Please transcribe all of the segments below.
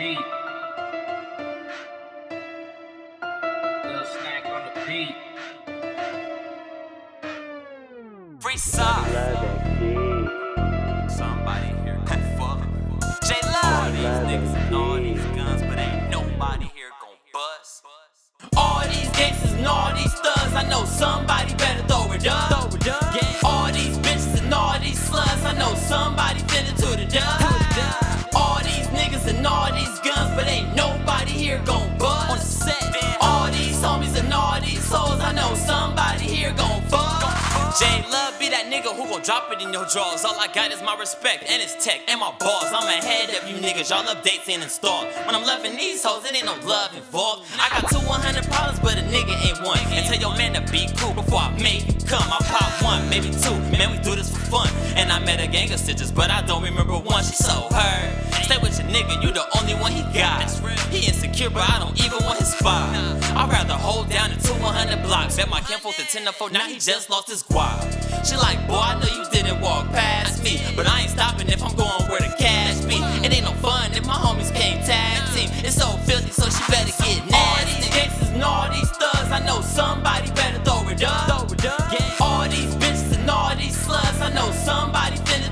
beat. Little snack on the beat. Free sauce. Somebody here can fuck. J Love. All These niggas and all these guns, but ain't nobody here gon' bust. All these gangsters and all these thugs, I know somebody better throw it up. Throw it up. Yeah. All these bitches and all these sluts, I know somebody finna to the dub. J Love be that nigga who gon' drop it in your drawers. All I got is my respect and it's tech and my balls. I'm ahead of you niggas, y'all updates ain't installed. When I'm loving these hoes, it ain't no love involved. I got two 100 problems, but a nigga ain't one. And tell your man to be cool before I make come. I pop one, maybe two. Man, we do this for fun. And I met a gang of stitches, but I don't remember one. She so hurt. Stay with your nigga, you the only one he got. Insecure, but I don't even want his spot. I'd rather hold down the two 100 blocks. Bet my kinfolk the 10 to 4, now he just lost his guap. She like, boy, I know you didn't walk past me, but I ain't stopping if I'm going where the cash be. It ain't no fun if my homies can't tag team. It's so filthy, so she better get nasty. All these gangsters and all these thugs, I know somebody better throw it up. Throw it up. All these bitches and all these sluts, I know somebody finna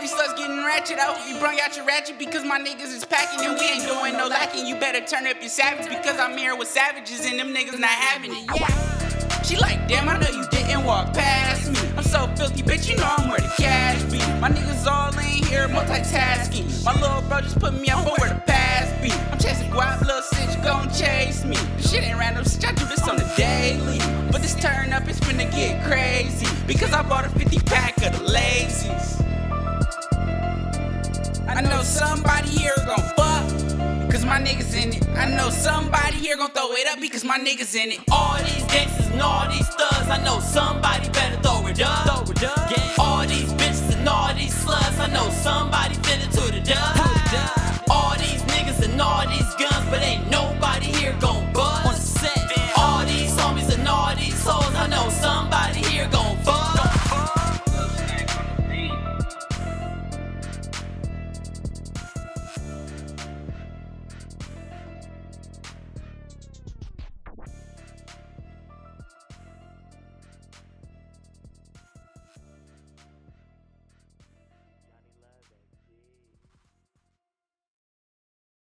all these sluts getting ratchet. I hope you brung out your ratchet because my niggas is packing, and we ain't doing no lacking. You better turn up your savage because I'm here with savages, and them niggas not having it. Yeah. She like, damn, I know you didn't walk past me. I'm so filthy, bitch, you know I'm where the cash be. My niggas all in here multitasking. My little bro just put me up on where the pass be. I'm chasing guap, little bitch, gon' chase me. This shit ain't random, shit, I do this on the daily. But this turn up is finna get crazy because I bought a 50 niggas in it. I know somebody here gon' throw it up because my niggas in it. All these gangsters and all these thugs, I know somebody